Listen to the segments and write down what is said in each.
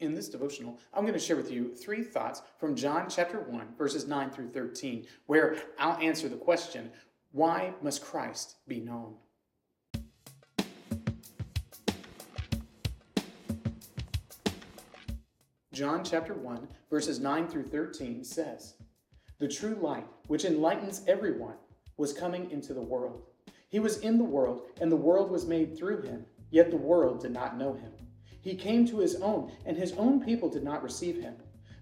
In this devotional, I'm going to share with you three thoughts from John chapter 1, verses 9 through 13, where I'll answer the question why must Christ be known? John chapter 1, verses 9 through 13 says, The true light, which enlightens everyone, was coming into the world. He was in the world, and the world was made through him, yet the world did not know him. He came to his own, and his own people did not receive him.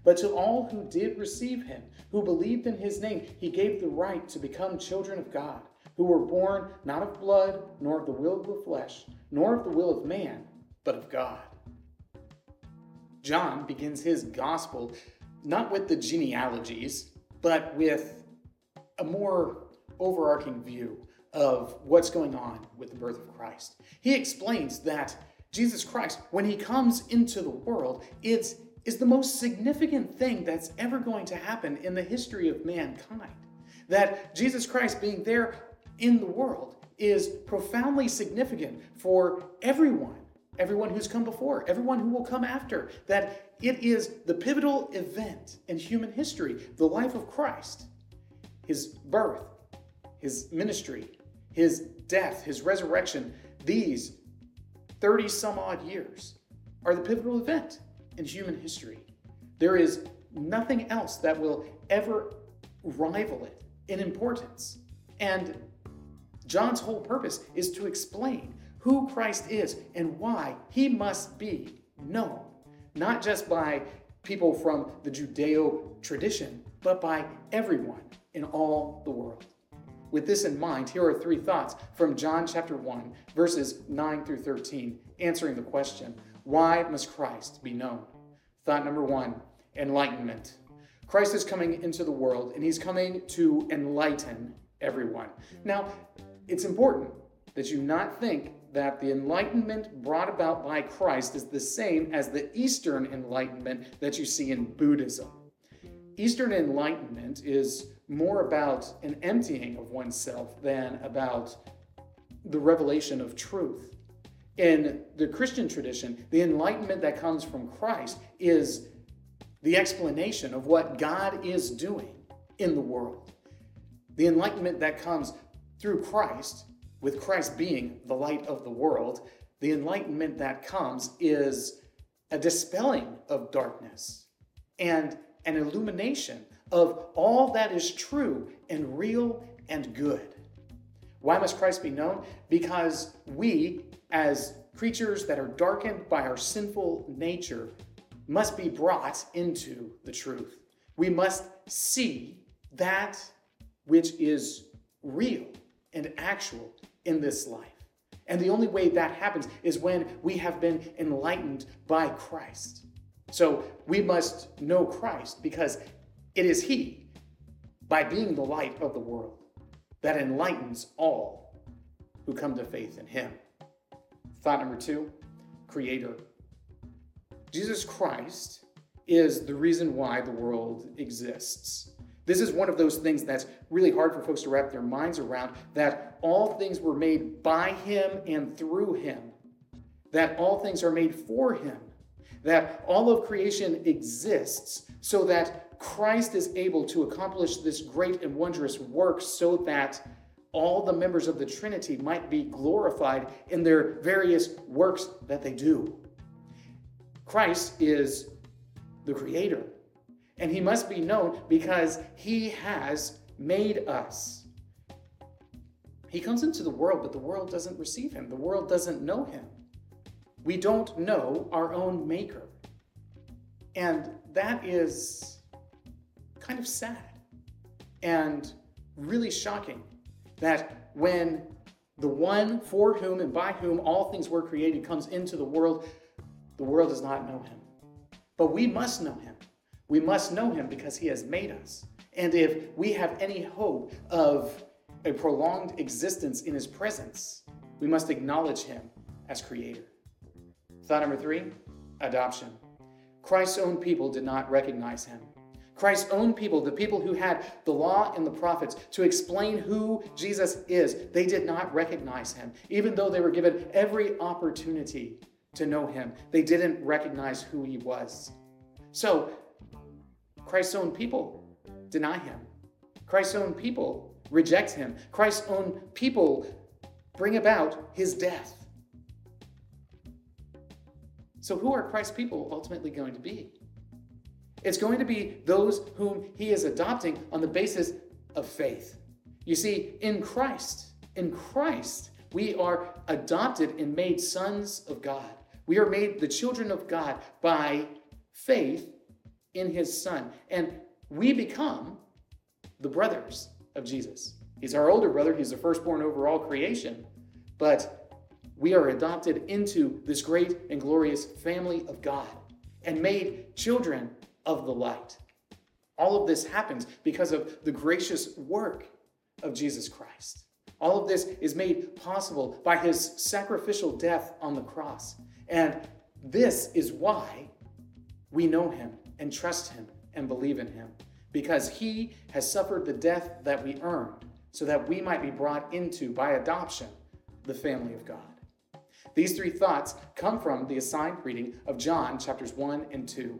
But to all who did receive him, who believed in his name, he gave the right to become children of God, who were born not of blood, nor of the will of the flesh, nor of the will of man, but of God. John begins his gospel not with the genealogies, but with a more overarching view of what's going on with the birth of Christ. He explains that Jesus Christ, when he comes into the world, it's is the most significant thing that's ever going to happen in the history of mankind. That Jesus Christ being there in the world is profoundly significant for everyone, everyone who's come before, everyone who will come after. That it is the pivotal event in human history, the life of Christ, his birth, his ministry, his death, his resurrection. These 30 some odd years are the pivotal event in human history. There is nothing else that will ever rival it in importance. And John's whole purpose is to explain who Christ is and why he must be known, not just by people from the Judeo tradition, but by everyone in all the world. With this in mind, here are three thoughts from John chapter 1, verses 9 through 13, answering the question why must Christ be known? Thought number one enlightenment. Christ is coming into the world and he's coming to enlighten everyone. Now, it's important that you not think that the enlightenment brought about by Christ is the same as the Eastern enlightenment that you see in Buddhism. Eastern enlightenment is more about an emptying of oneself than about the revelation of truth. In the Christian tradition, the enlightenment that comes from Christ is the explanation of what God is doing in the world. The enlightenment that comes through Christ, with Christ being the light of the world, the enlightenment that comes is a dispelling of darkness and an illumination of all that is true and real and good. Why must Christ be known? Because we, as creatures that are darkened by our sinful nature, must be brought into the truth. We must see that which is real and actual in this life. And the only way that happens is when we have been enlightened by Christ. So we must know Christ because it is He, by being the light of the world, that enlightens all who come to faith in Him. Thought number two Creator. Jesus Christ is the reason why the world exists. This is one of those things that's really hard for folks to wrap their minds around that all things were made by him and through him, that all things are made for him, that all of creation exists so that Christ is able to accomplish this great and wondrous work so that all the members of the Trinity might be glorified in their various works that they do. Christ is the Creator. And he must be known because he has made us. He comes into the world, but the world doesn't receive him. The world doesn't know him. We don't know our own Maker. And that is kind of sad and really shocking that when the one for whom and by whom all things were created comes into the world, the world does not know him. But we must know him. We must know him because he has made us. And if we have any hope of a prolonged existence in his presence, we must acknowledge him as creator. Thought number three adoption. Christ's own people did not recognize him. Christ's own people, the people who had the law and the prophets to explain who Jesus is, they did not recognize him, even though they were given every opportunity to know him. They didn't recognize who he was. So, Christ's own people deny him. Christ's own people reject him. Christ's own people bring about his death. So, who are Christ's people ultimately going to be? It's going to be those whom he is adopting on the basis of faith. You see, in Christ, in Christ, we are adopted and made sons of God. We are made the children of God by faith in his Son. And we become the brothers of Jesus. He's our older brother, he's the firstborn over all creation. But we are adopted into this great and glorious family of God and made children of the light. All of this happens because of the gracious work of Jesus Christ. All of this is made possible by his sacrificial death on the cross. And this is why we know him and trust him and believe in him, because he has suffered the death that we earned so that we might be brought into, by adoption, the family of God. These three thoughts come from the assigned reading of John chapters 1 and 2.